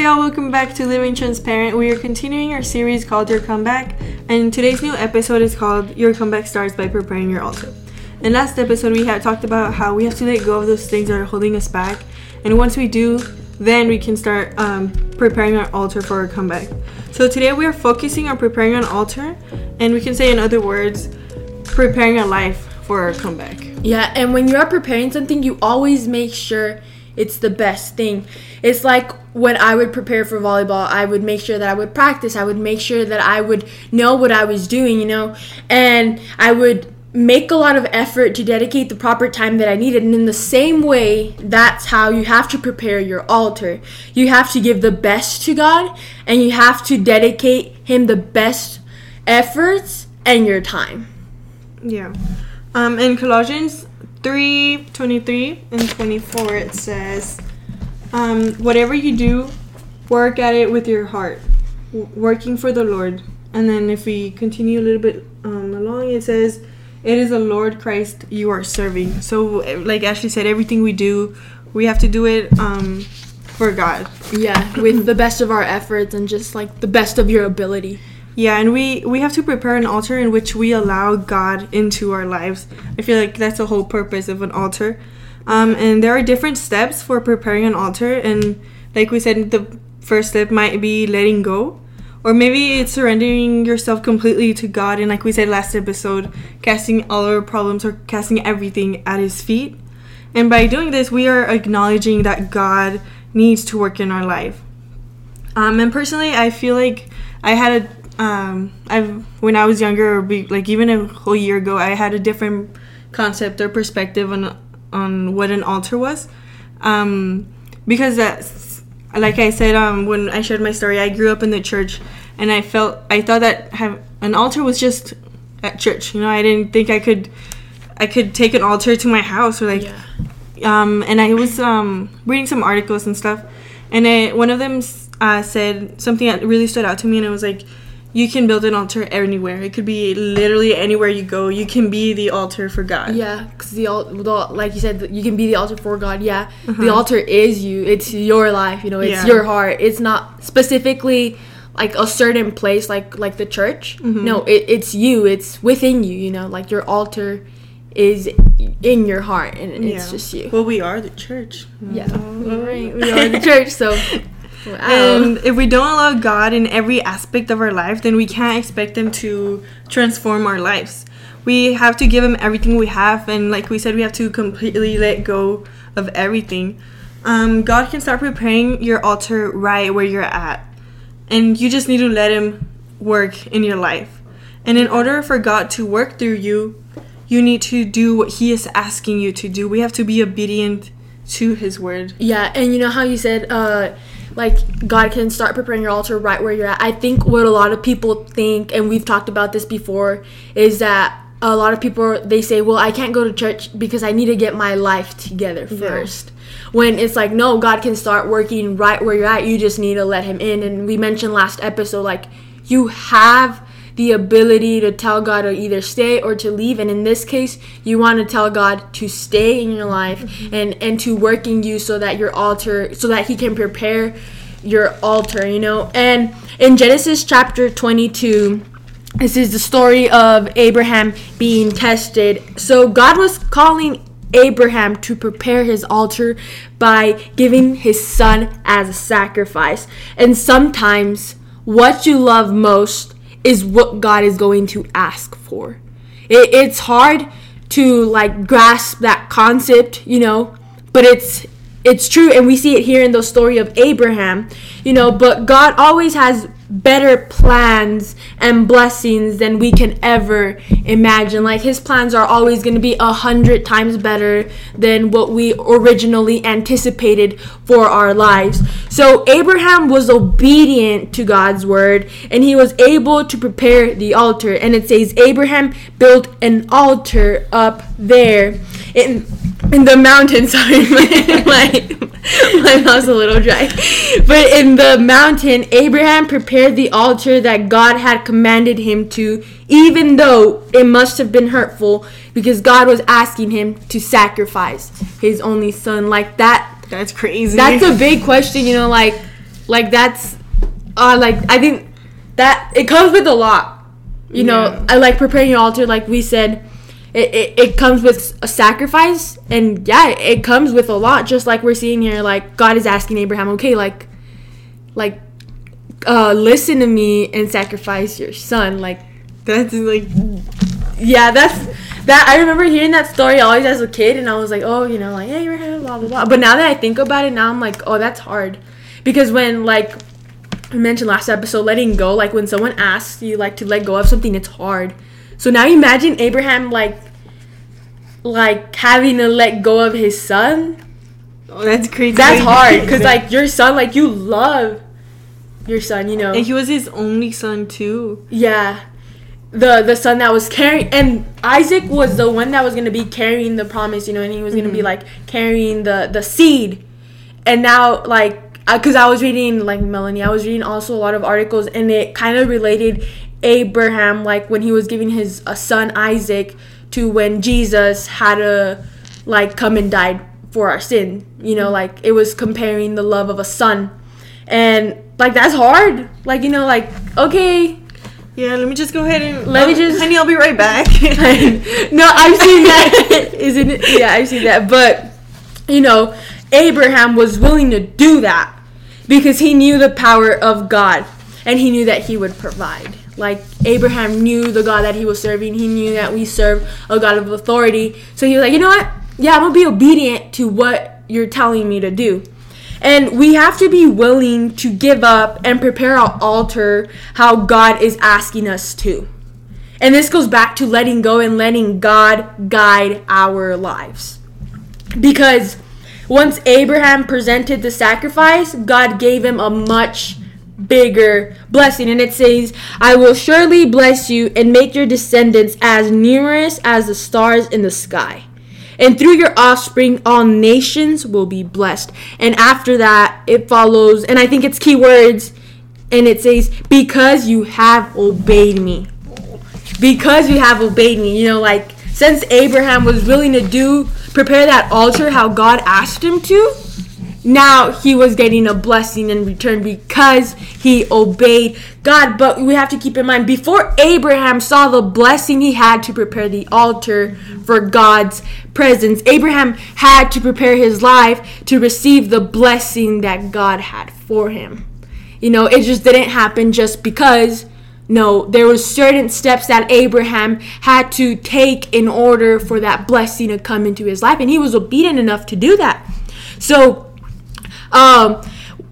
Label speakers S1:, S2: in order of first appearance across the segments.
S1: y'all, welcome back to Living Transparent. We are continuing our series called Your Comeback, and today's new episode is called Your Comeback Starts by Preparing Your Altar. In last episode, we had talked about how we have to let go of those things that are holding us back, and once we do, then we can start um, preparing our altar for our comeback. So today we are focusing on preparing an altar, and we can say, in other words, preparing our life for our comeback.
S2: Yeah, and when you are preparing something, you always make sure it's the best thing. It's like when I would prepare for volleyball, I would make sure that I would practice. I would make sure that I would know what I was doing, you know, and I would make a lot of effort to dedicate the proper time that I needed. And in the same way, that's how you have to prepare your altar. You have to give the best to God and you have to dedicate Him the best efforts and your time.
S1: Yeah. Um, in Colossians 3 23 and 24, it says, um, Whatever you do, work at it with your heart, w- working for the Lord. And then if we continue a little bit um, along, it says, It is the Lord Christ you are serving. So, eh, like Ashley said, everything we do, we have to do it um, for God.
S2: Yeah, with the best of our efforts and just like the best of your ability.
S1: Yeah, and we we have to prepare an altar in which we allow God into our lives. I feel like that's the whole purpose of an altar. Um, and there are different steps for preparing an altar, and like we said, the first step might be letting go, or maybe it's surrendering yourself completely to God. And like we said last episode, casting all our problems or casting everything at His feet. And by doing this, we are acknowledging that God needs to work in our life. Um, and personally, I feel like I had a um, I've when I was younger, or be, like even a whole year ago, I had a different concept or perspective on on what an altar was, um, because that's like I said um, when I shared my story. I grew up in the church, and I felt I thought that have, an altar was just at church. You know, I didn't think I could I could take an altar to my house or like
S2: Yeah.
S1: um, and I was um, reading some articles and stuff, and I, one of them uh, said something that really stood out to me, and it was like, you can build an altar anywhere. It could be literally anywhere you go. You can be the altar for God.
S2: Yeah, because the, al- the like you said, you can be the altar for God. Yeah, the
S1: Uh-huh.
S2: altar is you. It's your life. You know, it's
S1: Yeah.
S2: your heart. It's not specifically like a certain place, like like the church.
S1: Mm-hmm.
S2: No, it, it's you. It's within you. You know, like your altar is in your heart, and it's
S1: Yeah.
S2: just you.
S1: Well, we are the church.
S2: Yeah, right. We are the church, so. Wow.
S1: And if we don't allow God in every aspect of our life, then we can't expect Him to transform our lives. We have to give Him everything we have, and like we said, we have to completely let go of everything. Um, God can start preparing your altar right where you're at, and you just need to let Him work in your life. And in order for God to work through you, you need to do what He is asking you to do. We have to be obedient to His word.
S2: Yeah, and you know how you said, uh, like God can start preparing your altar right where you're at. I think what a lot of people think, and we've talked about this before, is that a lot of people they say, "Well, I can't go to church because I need to get my life together first. When it's like, no, God can start working right where you're at. You just need to let Him in. And we mentioned last episode, like you have the ability to tell God to either stay or to leave. And in this case, you want to tell God to stay in your life mm-hmm. and, and to work in you so that your altar, so that He can prepare your altar, you know. And in Genesis chapter 22, this is the story of Abraham being tested. So God was calling Abraham to prepare his altar by giving his son as a sacrifice. And sometimes what you love most is what God is going to ask for. It, it's hard to like grasp that concept, you know, but it's it's true and we see it here in the story of Abraham, you know, but God always has better plans and blessings than we can ever imagine. Like his plans are always going to be a hundred times better than what we originally anticipated for our lives. So Abraham was obedient to God's word and he was able to prepare the altar. And it says Abraham built an altar up there in in the mountain. Sorry, my my, my mouth's a little dry. But in the mountain, Abraham prepared the altar that God had commanded him to, even though it must have been hurtful because God was asking him to sacrifice his only son. Like that
S1: That's crazy.
S2: that's a big question, you know, like like that's uh like I think that it comes with a lot. You know,
S1: Yeah.
S2: I like preparing your altar like we said. It, it, it comes with a sacrifice and yeah it comes with a lot just like we're seeing here like god is asking abraham okay like like uh listen to me and sacrifice your son like
S1: That's like
S2: yeah, that's that. I remember hearing that story always as a kid, and I was like, oh, you know, like, Abraham, blah blah blah. But now that I think about it, now I'm like, oh, that's hard, because when like I mentioned last episode, letting go, like when someone asks you like to let go of something, it's hard. So now imagine Abraham like like having to let go of his son.
S1: oh, that's crazy.
S2: That's hard because like your son, like you love your son, you know.
S1: and he was his only son too.
S2: Yeah. The the son that was carrying and Isaac was the one that was gonna be carrying the promise, you know, and he was gonna be mm-hmm. like carrying the the seed. And now like uh, because I was reading like Melanie, I was reading also a lot of articles and it kind of related Abraham like when he was giving his uh, son Isaac to when Jesus had to like come and died for our sin. You know, like it was comparing the love of a son. And like that's hard. Like you know like okay,
S1: Yeah, let me just go ahead and
S2: Let me
S1: oh,
S2: just-
S1: honey, I'll be right back.
S2: no, I've seen that. Isn't it? Yeah, I've seen that. But you know, Abraham was willing to do that because he knew the power of God and he knew that he would provide. Like Abraham knew the God that he was serving. He knew that we serve a God of authority. So he was like, you know what? Yeah, I'm gonna be obedient to what you're telling me to do. And we have to be willing to give up and prepare our altar how God is asking us to. And this goes back to letting go and letting God guide our lives. Because once Abraham presented the sacrifice, God gave him a much bigger blessing. And it says, I will surely bless you and make your descendants as numerous as the stars in the sky. And through your offspring, all nations will be blessed. And after that, it follows, and I think it's key words, and it says, Because you have obeyed me because you have obeyed me. You know, like since Abraham was willing to do prepare that altar how God asked him to, now he was getting a blessing in return because he obeyed God. But we have to keep in mind before Abraham saw the blessing he had to prepare the altar for God's presence, Abraham had to prepare his life to receive the blessing that God had for him. You know, it just didn't happen just because no, there were certain steps that Abraham had to take in order for that blessing to come into his life, and he was obedient enough to do that. So, um,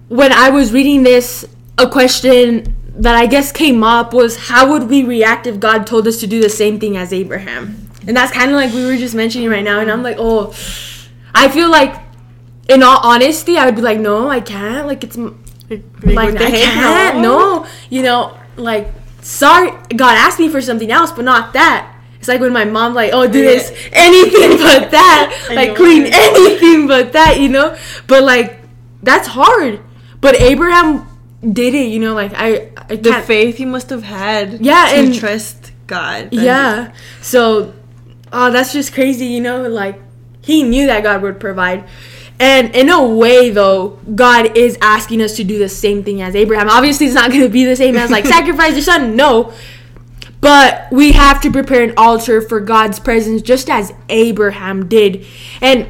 S2: when I was reading this, a question that I guess came up was how would we react if God told us to do the same thing as Abraham? And that's kind of like we were just mentioning right now, and I'm like, oh, I feel like, in all honesty, I would be like, no, I can't. Like it's
S1: like,
S2: like I can't. No, you know, like sorry, God asked me for something else, but not that. It's like when my mom like, oh, do this anything but that, like clean anything but that, you know. But like that's hard. But Abraham did it, you know. Like I, I
S1: The faith he must have had
S2: Yeah,
S1: to
S2: and-
S1: trust God.
S2: Yeah. So, oh, that's just crazy, you know? Like, he knew that God would provide. And in a way, though, God is asking us to do the same thing as Abraham. Obviously, it's not going to be the same as, like, sacrifice your son. No. But we have to prepare an altar for God's presence just as Abraham did. And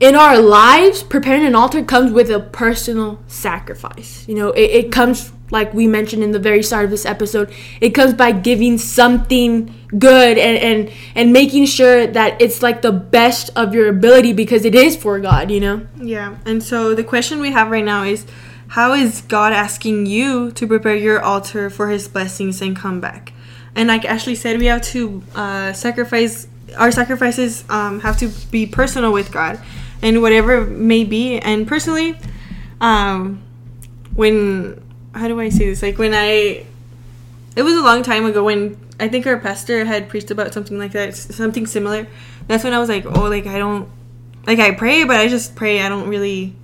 S2: in our lives, preparing an altar comes with a personal sacrifice. You know, it, it comes, like we mentioned in the very start of this episode, it comes by giving something good and, and, and making sure that it's like the best of your ability because it is for God, you know?
S1: Yeah. And so the question we have right now is how is God asking you to prepare your altar for his blessings and come back? And like Ashley said, we have to uh, sacrifice, our sacrifices um, have to be personal with God and whatever it may be. And personally, um, when, how do I say this? Like when I, it was a long time ago when I think our pastor had preached about something like that, something similar. That's when I was like, oh, like I don't, like I pray, but I just pray. I don't really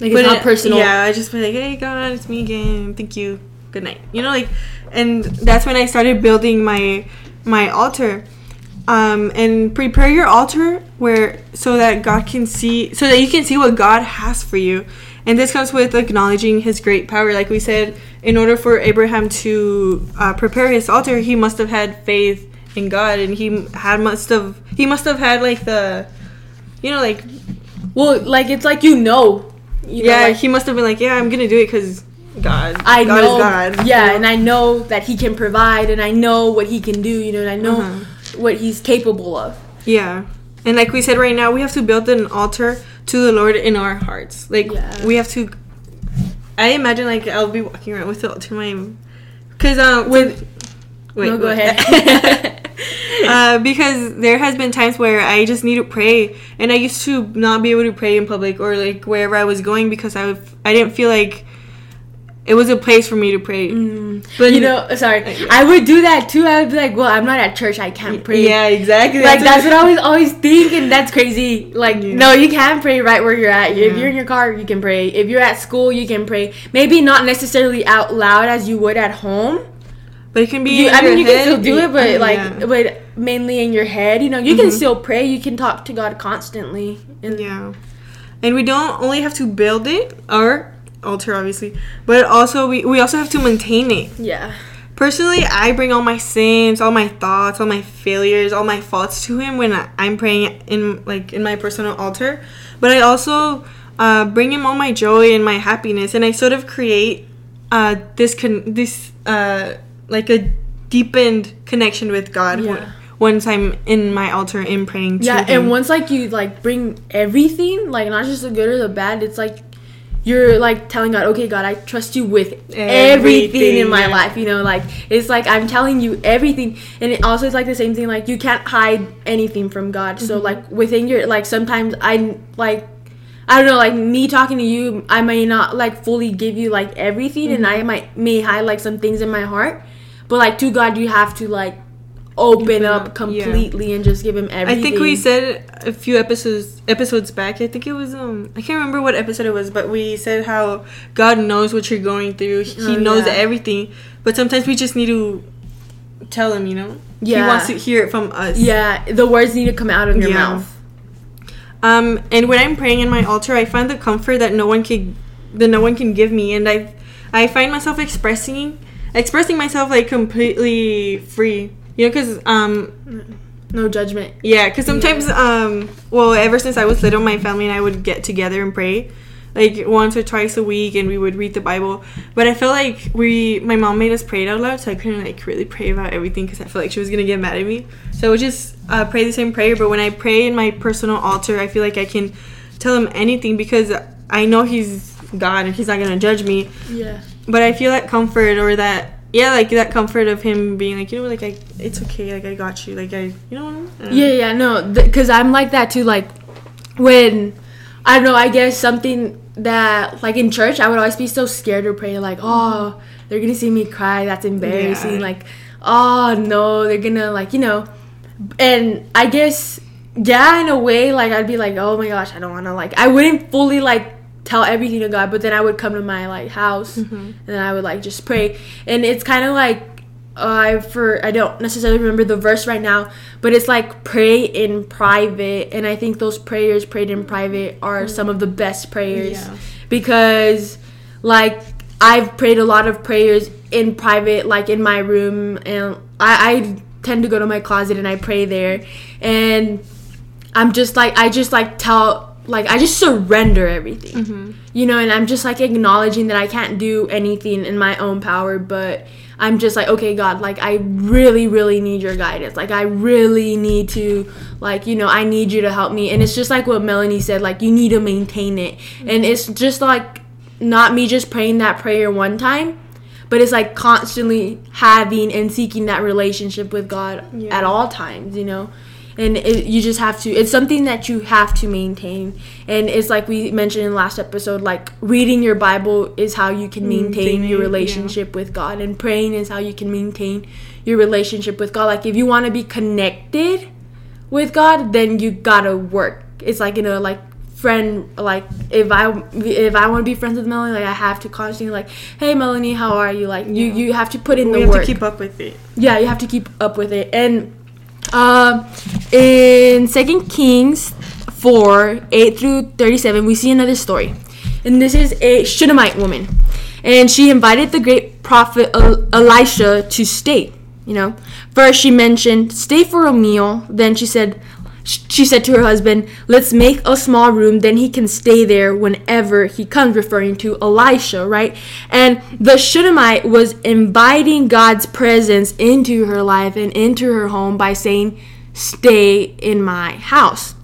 S2: Like, it's not
S1: it-
S2: personal.
S1: Yeah, I just be like, hey God, it's me again. Thank you. Good night. You know, like, and that's when I started building my my altar. Um, and prepare your altar where so that God can see, so that you can see what God has for you, And this comes with acknowledging his great power. Like we said, in order for Abraham to uh, prepare his altar, he must have had faith in God, and he had must have he must have had like the, you know, like
S2: Well, like it's like you know. You know,
S1: yeah,
S2: like,
S1: he must have been like, yeah, I'm gonna do it because God.
S2: I
S1: God
S2: know.
S1: Is God.
S2: Yeah, and I know that he can provide, and I know what he can do. You know, and I know
S1: Uh-huh.
S2: What he's capable of.
S1: Yeah. And like we said right now, we have to build an altar to the Lord in our hearts. Like
S2: Yeah.
S1: we have to I imagine like I'll be walking around with the altar my cuz um with
S2: no, go
S1: wait.
S2: ahead.
S1: uh, because there has been times where I just need to pray and I used to not be able to pray in public or like wherever I was going because I I didn't feel like it was a place for me to pray.
S2: Mm.
S1: But
S2: you know, sorry,
S1: Uh, yeah.
S2: I would do that too. I would be like, "Well, I'm not at church. I can't pray."
S1: Yeah, exactly.
S2: like that's what I always always think, and that's crazy. Like,
S1: Yeah.
S2: no, you can pray right where you're at. If you're in your car, you can pray. If you're at school, you can pray. Maybe not necessarily out loud as you would at home.
S1: But it can be
S2: You, I mean, you can still do it, but like,
S1: Yeah.
S2: but mainly in your head. You know, you can
S1: Mhm.
S2: still pray. You can talk to God constantly. And
S1: Yeah. And we don't only have to build it, our altar obviously, but also we, we also have to maintain it.
S2: yeah,
S1: Personally, I bring all my sins, all my thoughts, all my failures, all my faults to him when I- I'm praying in like in my personal altar. But I also uh, bring him all my joy and my happiness, and I sort of create uh, this con- this uh, like a deepened connection with God.
S2: Yeah.
S1: on- Once I'm in my altar in praying to
S2: yeah.
S1: him.
S2: And once like you like bring everything, like not just the good or the bad, it's like you're like telling God, okay, God, I trust you with everything, in my life. You know, like it's like I'm telling you everything, and it also is like the same thing. Like you can't hide anything from God. So
S1: Mm-hmm.
S2: like within your like sometimes I like. I don't know, like me talking to you, I may not like fully give you like everything, and
S1: Mm-hmm.
S2: I might may hide like some things in my heart, but like to God, you have to like open up
S1: up, yeah.
S2: completely and just give Him everything.
S1: I think we said a few episodes episodes back. I think it was um I can't remember what episode it was, but we said how God knows what you're going through. He
S2: Oh,
S1: knows
S2: yeah.
S1: everything, but sometimes we just need to tell him. You know, he wants to hear it from us.
S2: Yeah, the words need to come out of your
S1: Yeah.
S2: mouth.
S1: Um, and when I'm praying in my altar, I find the comfort that no one can that no one can give me, and I I find myself expressing expressing myself like completely free. You know, because um
S2: No judgment.
S1: Yeah, because sometimes, um, well, ever since I was little, my family and I would get together and pray, like once or twice a week, and we would read the Bible. But I feel like we, my mom made us pray it out loud, so I couldn't like really pray about everything because I feel like she was gonna get mad at me. So I would just uh, pray the same prayer. But when I pray in my personal altar, I feel like I can tell him anything because I know he's God and he's not gonna judge me.
S2: Yeah.
S1: But I feel that comfort or that. Yeah, like that comfort of him being like, you know, like I, it's okay, like I got you, like I, you know, I don't.
S2: Yeah, yeah, no, because I'm like that too. Like when I don't know, I guess something that like in church, I would always be so scared to pray. Like, oh, they're gonna see me cry. That's embarrassing.
S1: Yeah.
S2: Like, oh no, they're gonna like you know. And I guess yeah, in a way, like I'd be like, oh my gosh, I don't want to like. I wouldn't fully like tell everything to God, but then I would come to my like house
S1: Mm-hmm.
S2: and then I would like just pray. And it's kind of like uh, I for I don't necessarily remember the verse right now, but it's like pray in private, and I think those prayers prayed in private are some of the best prayers
S1: Yeah.
S2: because like I've prayed a lot of prayers in private, like in my room, and I, I tend to go to my closet and I pray there, and I'm just like I just like tell like I just surrender everything.
S1: Mm-hmm.
S2: you know and i'm just like acknowledging that i can't do anything in my own power but i'm just like okay god like i really really need your guidance. Like i really need to like you know i need you to help me. And it's just like what melanie said like you need to maintain it. And it's just like not me just praying that prayer one time but it's like constantly having and seeking that relationship with god
S1: Yeah.
S2: at all times you know and it, you just have to it's something that you have to maintain. And it's like we mentioned in the last episode like reading your bible is how you can maintain your
S1: it, yeah.
S2: relationship with god. And praying is how you can maintain your relationship with god. Like if you want to be connected with god then you gotta work. It's like you know like friend like if i if i want to be friends with melanie like i have to constantly like hey melanie how are you? Like you
S1: Yeah.
S2: you have to put in
S1: we
S2: the
S1: have
S2: work.
S1: to keep up with it.
S2: yeah you have to keep up with it. And um in second kings 4 8 through 37 we see another story and this is a Shunammite woman, and she invited the great prophet Elisha to stay. You know, first she mentioned stay for a meal. Then she said, she said to her husband, Let's make a small room, then he can stay there whenever he comes, referring to Elisha, right? And the Shunammite was inviting God's presence into her life and into her home by saying, Stay in my house.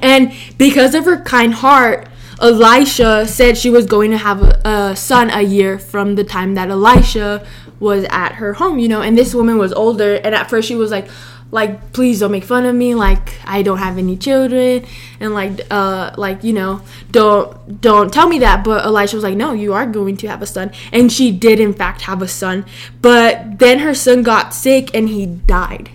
S2: And because of her kind heart, Elisha said she was going to have a, a son a year from the time that Elisha was at her home, you know. And this woman was older, and at first she was like, like please don't make fun of me like i don't have any children and like uh like you know don't don't tell me that. But elisha was like no you are going to have a son. And she did in fact have a son. But then her son got sick and he died.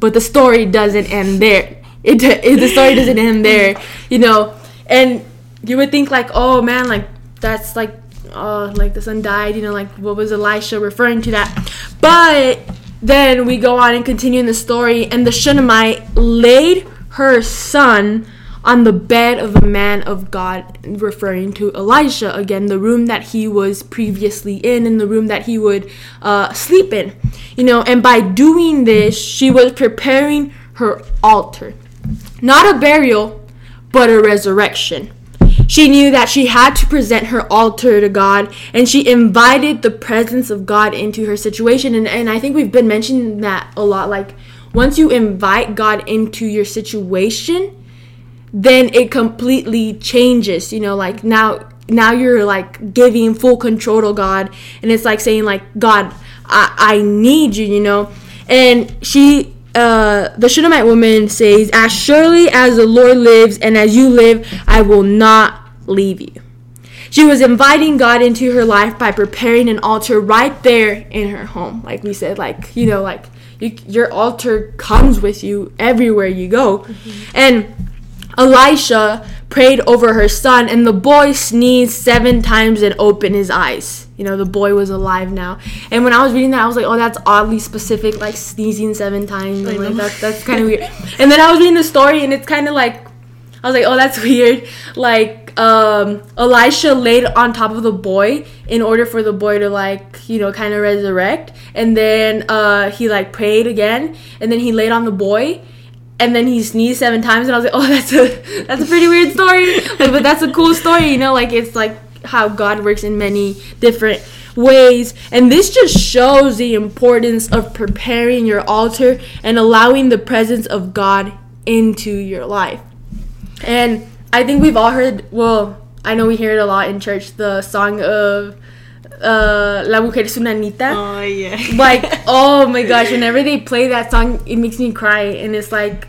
S2: But the story doesn't end there. It, it the story doesn't end there you know? And you would think like oh man like that's like oh like the son died you know like what was elisha referring to that? But then we go on and continue in the story, and the Shunammite laid her son on the bed of a man of God, referring to Elisha again, the room that he was previously in, and the room that he would uh, sleep in. You know, and by doing this, she was preparing her altar. Not a burial, but a resurrection. She knew that she had to present her altar to God and she invited the presence of God into her situation. And, and I think we've been mentioning that a lot. Like, once you invite God into your situation, then it completely changes. You know, like now now you're like giving full control to God and it's like saying like God I, I need you, you know. And she uh, the Shunammite woman says, As surely as the Lord lives and as you live, I will not leave you. She was inviting God into her life by preparing an altar right there in her home. Like we said, like, you know, like you, your altar comes with you everywhere you go. Mm-hmm. And Elisha prayed over her son, and the boy sneezed seven times and opened his eyes. You know, the boy was alive now. And when I was reading that, I was like, oh, that's oddly specific, like sneezing seven times. And like, that, that's kind of weird. And then I was reading the story, and it's kind of like, I was like, oh, that's weird. Like, um, Elisha laid on top of the boy in order for the boy to, like, you know, kind of resurrect. And then uh, he, like, prayed again. And then he laid on the boy and then he sneezed seven times and i was like oh that's a that's a pretty weird story like, but that's a cool story you know like it's like how god works in many different ways and this just shows the importance of preparing your altar and allowing the presence of god into your life and i think we've all heard well i know we hear it a lot in church the song of uh, La Mujer Sunamita.
S1: Oh yeah.
S2: like oh my gosh, whenever they play that song, it makes me cry, and it's like,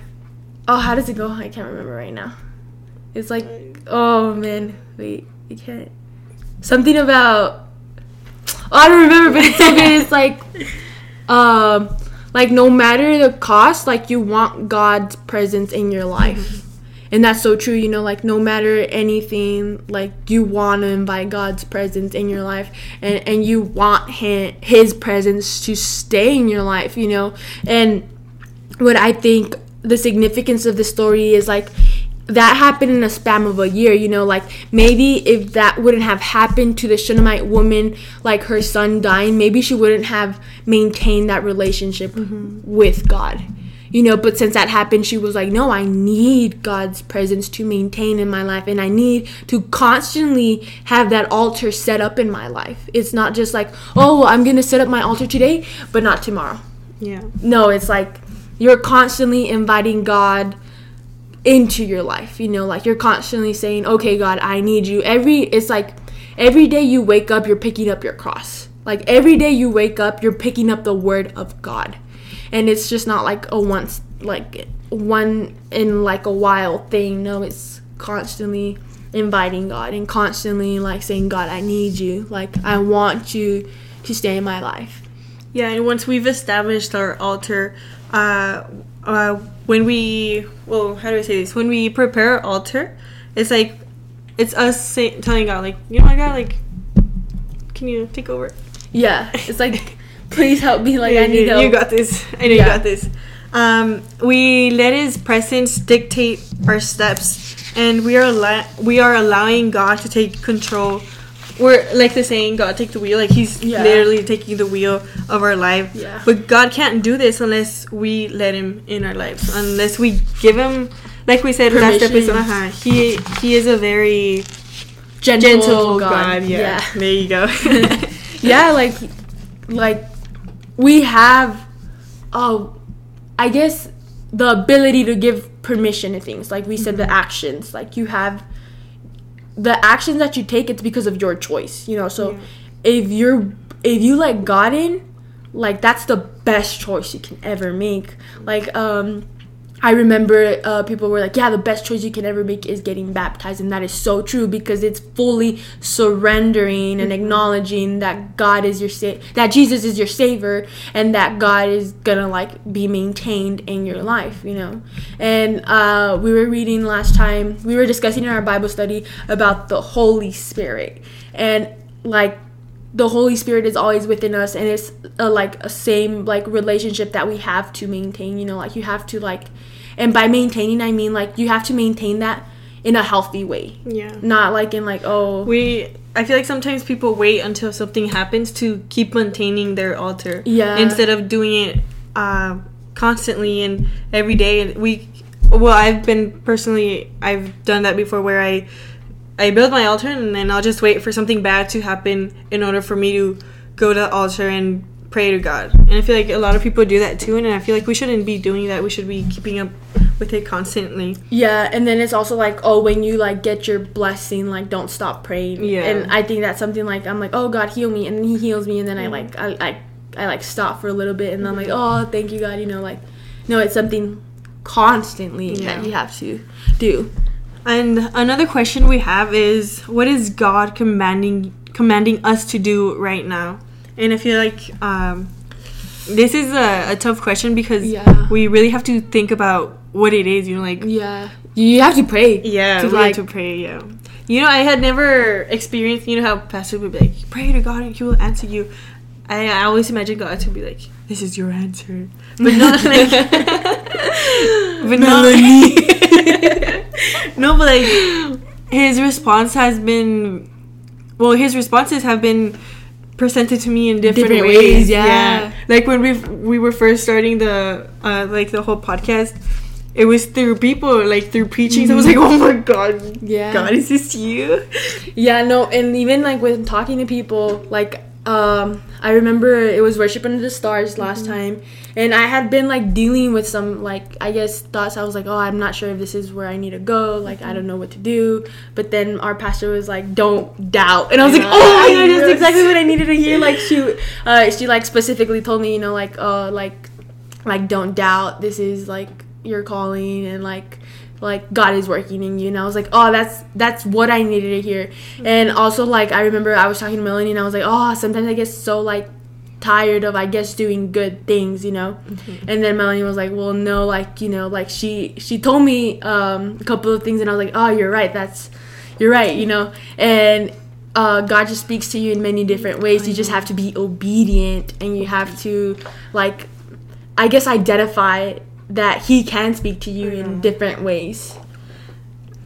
S2: oh, how does it go? I can't remember right now. It's like, oh man, wait, you can't. Something about. Oh, I don't remember, but it's so good. It's like, um, like no matter the cost, like you want God's presence in your life. Mm-hmm and that's so true you know like no matter anything like you want to invite god's presence in your life and and you want him, his presence to stay in your life you know and what i think the significance of the story is like that happened in a span of a year, you know, like maybe if that wouldn't have happened to the Shunammite woman, like her son dying, maybe she wouldn't have maintained that relationship mm-hmm. with God you know? But since that happened she was like no i need god's presence to maintain in my life and i need to constantly have that altar set up in my life. It's not just like oh i'm gonna set up my altar today but not tomorrow.
S1: Yeah.
S2: No it's like you're constantly inviting god into your life you know like you're constantly saying okay god i need you. Every it's like every day you wake up you're picking up your cross. Like every day you wake up you're picking up the word of god. And it's just not like a once like one in like a while thing. No it's constantly inviting god and constantly like saying god i need you. Like i want you to stay in my life.
S1: Yeah and once we've established our altar uh uh when we well how do i say this when we prepare our altar it's like it's us say, telling god like you know my god like can you take over
S2: yeah it's like Please help me. Like yeah, I need
S1: you,
S2: help.
S1: You got this. I know yeah. you got this. Um, we let His presence dictate our steps, and we are allo- we are allowing God to take control. We're like the saying, God take the wheel. Like He's
S2: Yeah.
S1: literally taking the wheel of our life.
S2: Yeah.
S1: But God can't do this unless we let Him in our lives. Unless we give Him, like we said last
S2: Permission.
S1: episode, uh-huh, He He is a very
S2: Gentle,
S1: gentle
S2: God.
S1: God. yeah.
S2: yeah.
S1: There you go.
S2: yeah like like we have oh i guess the ability to give permission to things like we said the actions like you have the actions that you take it's because of your choice you know so
S1: Yeah.
S2: if you're if you let god in like that's the best choice you can ever make like um I remember uh, people were like, "Yeah, the best choice you can ever make is getting baptized," and that is so true because it's fully surrendering and acknowledging that God is your sa- that Jesus is your savior, and that God is gonna like be maintained in your life, you know. And uh, we were reading last time, we were discussing in our Bible study about the Holy Spirit, and like the Holy Spirit is always within us, and it's a, like a same like relationship that we have to maintain. You know, like you have to like, and by maintaining, I mean like you have to maintain that in a healthy way,
S1: yeah.
S2: not like in like oh
S1: We I feel like sometimes people wait until something happens to keep maintaining their altar.
S2: Yeah.
S1: Instead of doing it uh, constantly and every day. And we, well, I've been personally, I've done that before where I, I build my altar and then I'll just wait for something bad to happen in order for me to go to the altar and pray to God. And I feel like a lot of people do that too. And I feel like we shouldn't be doing that. We should be keeping up with it constantly.
S2: Yeah, and then it's also like, oh, when you like get your blessing, like don't stop praying.
S1: Yeah.
S2: And I think that's something like I'm like, oh God, heal me, and then He heals me, and then I like I I, I like stop for a little bit, and I'm like, mm-hmm. oh, thank you God, you know, like, no, it's something constantly
S1: Yeah.
S2: that you have to do.
S1: And another question we have is what is God commanding commanding us to do right now? And I feel like um, this is a, a tough question because
S2: Yeah.
S1: we really have to think about what it is. You know, like
S2: Yeah, you have to pray.
S1: yeah,
S2: to like
S1: to pray. Yeah, you know, I had never experienced. You know how pastor would be like, pray to God and He will answer you. I, I always imagine God to be like, this is your answer, but not like, but not no, but like his response has been, well, his responses have been presented to me in different,
S2: Different
S1: ways.
S2: ways, yeah.
S1: like when we we were first starting the uh, like the whole podcast. It was through people, like through preaching. So I was like, "Oh my god,
S2: Yeah.
S1: God, is this you?"
S2: Yeah, no, and even like when talking to people, like um I remember it was worship under the stars last time and I had been like dealing with some like I guess thoughts I was like, "Oh, I'm not sure if this is where I need to go. Like I don't know what to do." But then our pastor was like, "Don't doubt." And I was like, "Oh my god, that's exactly what I needed to hear." Like she uh she like specifically told me, you know, like uh like like don't doubt. This is like your calling and like like God is working in you and I was like oh that's that's what I needed to hear and also like I remember I was talking to Melanie and I was like oh sometimes I get so like tired of I guess doing good things you know and then Melanie was like well no like you know like she she told me um a couple of things and I was like oh you're right that's you're right you know and uh, God just speaks to you in many different ways. You just have to be obedient and you have to, like, I guess, identify that He can speak to you in different ways.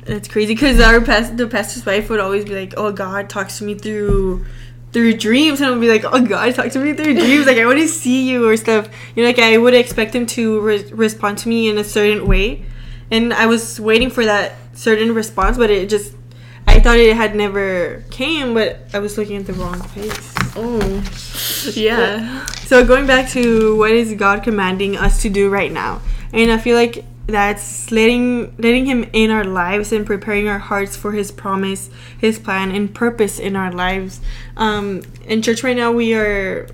S1: That's crazy because our past the pastor's wife would always be like, "Oh, God talks to me through." Through dreams, and I would be like, "Oh God, talk to me through dreams." Like I want to see you or stuff. You know, like I would expect him to re- respond to me in a certain way, and I was waiting for that certain response, but it just, I thought it had never came, but I was looking at the wrong place.
S2: Oh, yeah.
S1: So going back to what is God commanding us to do right now, and I feel like that's letting letting Him in our lives and preparing our hearts for His promise, His plan, and purpose in our lives. Um, in church right now, we are.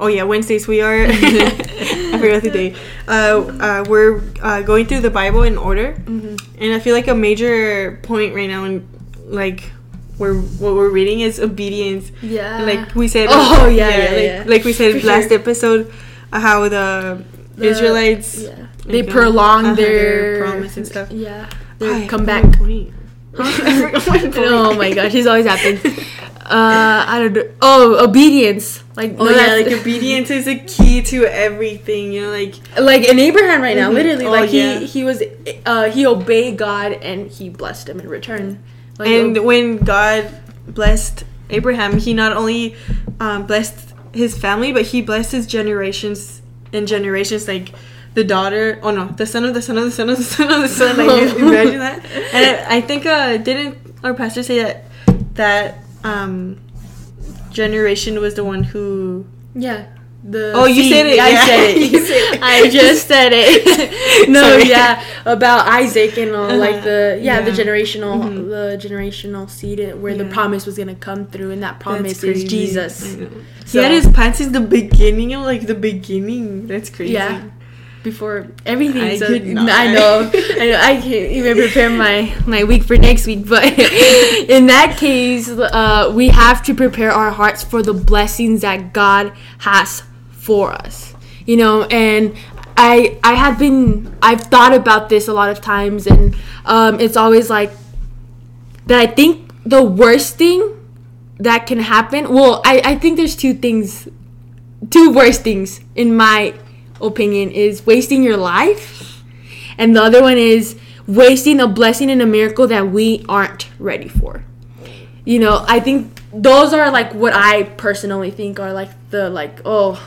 S1: Oh yeah, Wednesdays we are. I forgot the day. Uh, uh, we're uh, going through the Bible in order, and I feel like a major point right now, in like, we're what we're reading is obedience.
S2: Yeah.
S1: Like we said.
S2: Oh, yeah, yeah,
S1: like,
S2: yeah.
S1: like we said
S2: For
S1: last
S2: sure.
S1: episode, uh, how the,
S2: The-
S1: Israelites
S2: Yeah. They prolong
S1: uh-huh,
S2: their,
S1: promise and stuff.
S2: Yeah. Their
S1: forgot
S2: comeback.
S1: point. I point.
S2: oh my gosh, she's always happens. uh, I don't know. Oh, obedience. Like
S1: Oh
S2: no,
S1: yeah, like obedience is a key to everything. You know, like
S2: like in Abraham right now,
S1: Mhm.
S2: literally,
S1: Oh,
S2: like
S1: yeah.
S2: he he was uh he obeyed God and he blessed him in return. Like,
S1: and when God blessed Abraham, he not only um, blessed his family, but he blessed his generations and generations. Like the daughter, oh no, the son of the son of the son of the son of the son. Like imagine that. And I, I think uh, didn't our pastor say that that um, generation was the one who
S2: yeah. The
S1: Oh, you
S2: seed.
S1: said it,
S2: I
S1: yeah.
S2: said it.
S1: Said it.
S2: I just said it. no,
S1: Sorry.
S2: yeah, about Isaac and all, like
S1: Uh-huh.
S2: the yeah, the
S1: Yeah.
S2: generational
S1: Mhm.
S2: the generational seed where the promise was gonna come through, and that promise is. Jesus. So-
S1: he had his plans since the beginning. Know, like the beginning. That's crazy.
S2: Yeah. Before everything,
S1: I
S2: so
S1: could not.
S2: I know, I know, I can't even prepare my my week for next week. But in that case, uh, we have to prepare our hearts for the blessings that God has for us. You know, and I I have been I've thought about this a lot of times, and um, it's always like that. I think the worst thing that can happen. Well, I I think there's two things two worst things in my opinion is wasting your life and the other one is wasting a blessing and a miracle that we aren't ready for. You know i think those are like what i personally think are like the like oh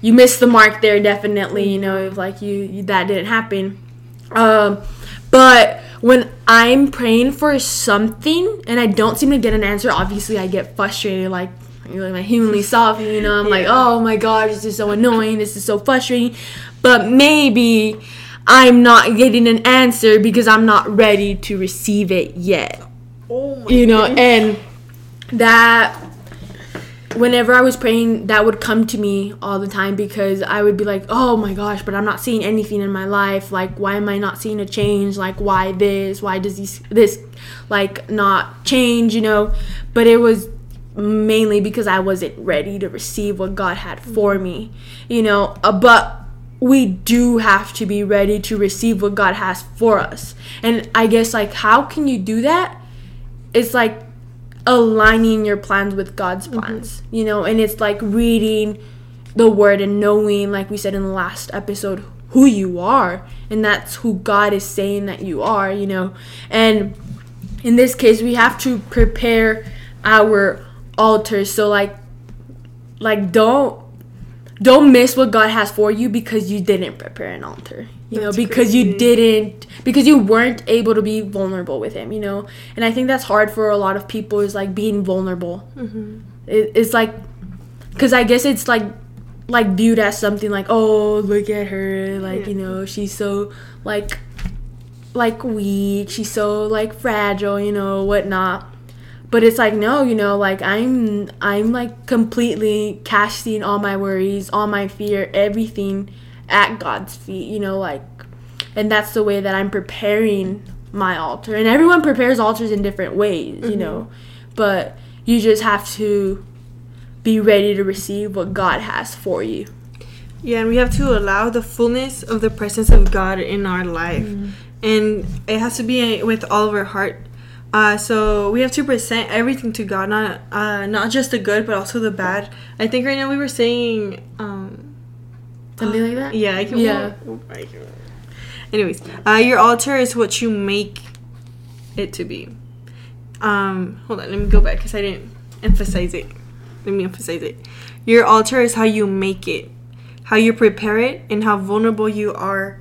S2: you missed the mark there definitely you know like you, you that didn't happen. Um but when i'm praying for something and i don't seem to get an answer obviously i get frustrated like you know, my humanly soft, you know, I'm like, oh my gosh, this is so annoying, this is so frustrating. But maybe I'm not getting an answer because I'm not ready to receive it yet.
S1: Oh my
S2: you know
S1: goodness.
S2: and that whenever i was praying that would come to me all the time because i would be like oh my gosh but i'm not seeing anything in my life. Like why am i not seeing a change? Like why this? Why does this this like not change you know? But it was mainly because i wasn't ready to receive what god had for me you know uh, but we do have to be ready to receive what god has for us. And i guess like how can you do that? It's like aligning your plans with God's plans, you know, and it's like reading the word and knowing, like we said in the last episode, who you are, and that's who God is saying that you are, you know, and in this case, we have to prepare our altars. So like, like don't don't miss what God has for you because you didn't prepare an altar. You
S1: That's
S2: know, because you didn't because you weren't able to be vulnerable with him, you know. And I think that's hard for a lot of people is like being vulnerable.
S1: Mm-hmm.
S2: It, it's like cuz I guess it's like like viewed as something like, "Oh, look at her, like,
S1: Yeah.
S2: you know, she's so like like weak, she's so like fragile, you know, whatnot." But it's like no you know like i'm i'm like completely casting all my worries all my fear everything at god's feet you know like and that's the way that i'm preparing my altar and everyone prepares altars in different ways you mm-hmm. know but you just have to be ready to receive what god has for you
S1: Yeah, and we have to allow the fullness of the presence of God in our life. Mm-hmm. And it has to be with all of our heart. Uh, so we have to present everything to God, not uh, not just the good, but also the bad. I think right now we were saying, um,
S2: something like that
S1: yeah, I can.
S2: Yeah.
S1: I can- Anyways, uh, your altar is what you make it to be. Um, hold on, let me go back because I didn't emphasize it. Let me emphasize it. Your altar is how you make it, how you prepare it, and how vulnerable you are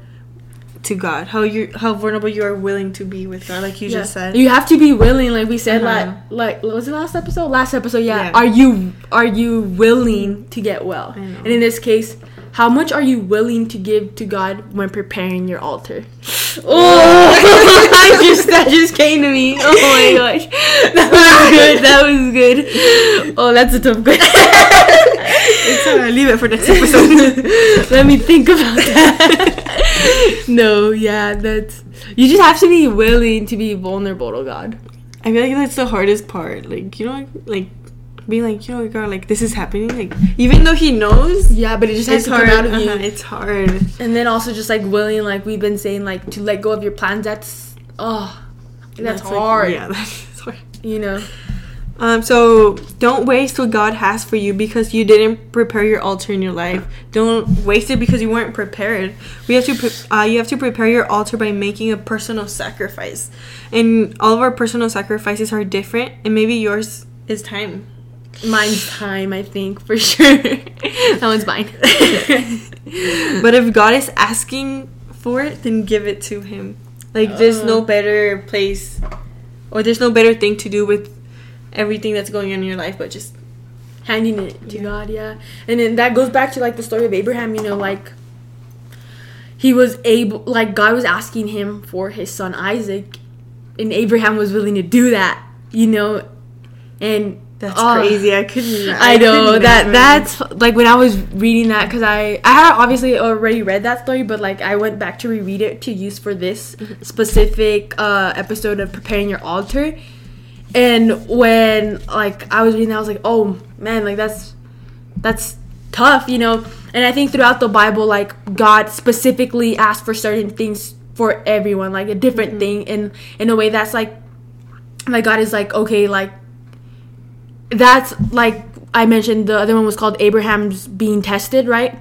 S1: to God. How you how vulnerable you are willing to be with God, like you
S2: Yeah.
S1: just said.
S2: You have to be willing, like we said,
S1: Uh-huh.
S2: like like was the last episode? Last episode, yeah.
S1: Yeah.
S2: Are you are you willing to get well? And in this case, how much are you willing to give to God when preparing your altar? Oh, I just that just came to me. Oh my gosh, that was good. That was good. Oh, that's a tough question.
S1: it's leave it for next episode.
S2: Let me think about that. no, yeah, that's you just have to be willing to be vulnerable to God.
S1: I feel like that's the hardest part. Like you know, like being like, you know, God, like this is happening. Like even though He knows,
S2: Yeah, but it just has to
S1: hard.
S2: come out of you.
S1: uh-huh, it's hard.
S2: And then also just like willing, like we've been saying, like to let go of your plans. That's oh, that's,
S1: like-
S2: hard.
S1: yeah, that's hard.
S2: You know.
S1: Um, so don't waste what God has for you because you didn't prepare your altar in your life. Don't waste it because you weren't prepared. We have to, pre- uh, you have to prepare your altar by making a personal sacrifice, and all of our personal sacrifices are different. And maybe yours is time.
S2: Mine's time, I think, for sure. that one's mine.
S1: But if God is asking for it, then give it to Him. Like there's no
S2: Uh.
S1: better place, or there's no better thing to do with everything that's going on in your life, but just
S2: Handing it to
S1: Yeah.
S2: God, yeah. And then that goes back to like the story of Abraham, you know, like he was able like God was asking him for his son Isaac and Abraham was willing to do that, you know. And
S1: that's
S2: oh,
S1: crazy. I couldn't.
S2: I know
S1: could
S2: that that's like when I was reading that because I I had obviously already read that story, but like I went back to reread it to use for this specific uh, episode of preparing your altar. And when like I was reading, that, I was like, oh man, like that's that's tough, you know. And I think throughout the Bible, like God specifically asked for certain things for everyone, like a different mm-hmm. thing, in in a way that's like like God is like okay, like that's like I mentioned the other one was called Abraham's being tested, right?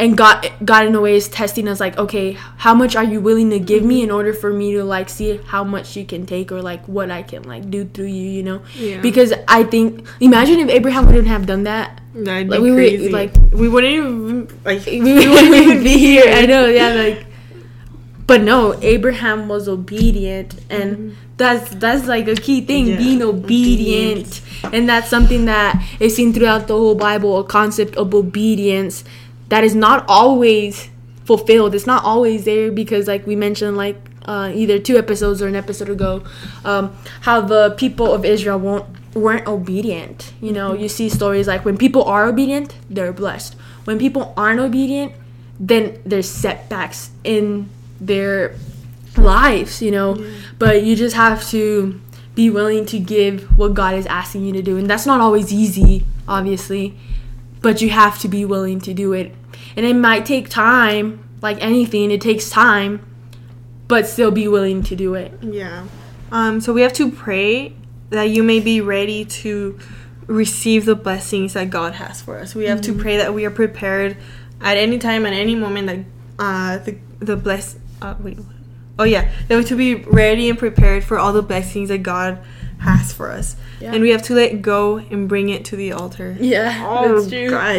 S2: And got God in a way is testing us like, okay, how much are you willing to give me in order for me to like see how much you can take or like what I can like do through you, you know?
S1: Yeah.
S2: Because I think imagine if Abraham wouldn't have done that.
S1: That'd
S2: like,
S1: be
S2: we would-
S1: crazy.
S2: like-
S1: we wouldn't even like
S2: We wouldn't even be here. I know, yeah, like but no, Abraham was obedient and mm-hmm. that's that's like a key thing,
S1: Yeah,
S2: being obedient. And that's something that is seen throughout the whole Bible, a concept of obedience that is not always fulfilled. It's not always there because like we mentioned like uh, either two episodes or an episode ago, um, how the people of Israel won't weren't obedient. You know, you see stories like when people are obedient, they're blessed. When people aren't obedient, then there's setbacks in their lives, you know. But you just have to be willing to give what God is asking you to do. And that's not always easy, obviously, but you have to be willing to do it. And it might take time, like anything, it takes time, but still be willing to do it.
S1: Yeah. Um, so we have to pray that you may be ready to receive the blessings that God has for us. We have to pray that we are prepared at any time, at any moment that uh, the the bless. Uh, wait. Oh yeah, that we to be ready and prepared for all the blessings that God has for us,
S2: Yeah.
S1: and we have to let go and bring it to the altar.
S2: Yeah,
S1: Oh
S2: that's true.
S1: God.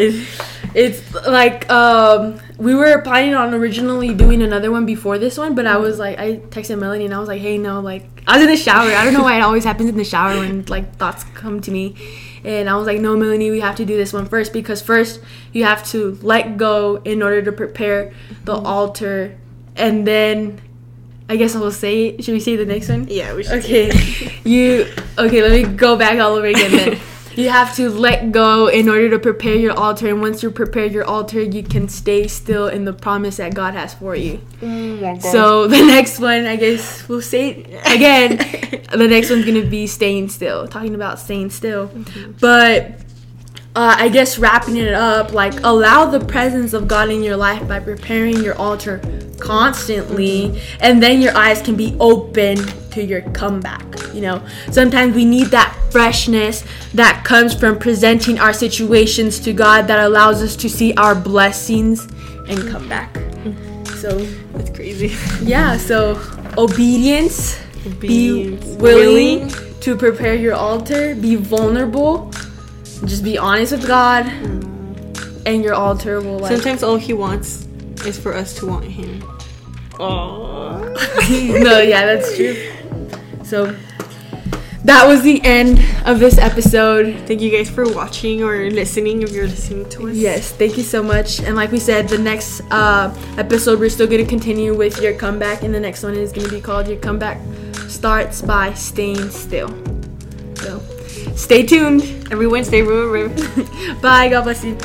S2: It's like um we were planning on originally doing another one before this one, but I was like I texted Melanie and I was like, "Hey, no, like I was in the shower. I don't know why it always happens in the shower when like thoughts come to me." And I was like, "No, Melanie, we have to do this one first because first you have to let go in order to prepare the altar and then I guess I will say it. Should we say the next one?
S1: Yeah, we should.
S2: Okay, you okay? Let me go back all over again. Then you have to let go in order to prepare your altar, and once you prepare your altar, you can stay still in the promise that God has for you. Mm, so the next one, I guess we'll say it again. the next one's gonna be staying still, talking about staying still, mm-hmm. but. Uh, I guess wrapping it up, like allow the presence of God in your life by preparing your altar constantly, and then your eyes can be open to your comeback. You know, sometimes we need that freshness that comes from presenting our situations to God that allows us to see our blessings and come back. So,
S1: That's crazy.
S2: yeah, so obedience,
S1: Obedience.
S2: be willing to prepare your altar, be vulnerable, just be honest with God, and your altar will like.
S1: Sometimes all he wants is for us to want him. Oh.
S2: no, yeah, that's true. So that was the end of this episode.
S1: Thank you guys for watching or listening if you're listening to us.
S2: Yes, thank you so much. And like we said, the next uh, episode we're still gonna continue with your comeback, and the next one is gonna be called "Your Comeback Starts by Staying Still." So stay tuned.
S1: Every Wednesday, remember.
S2: Bye. God bless you.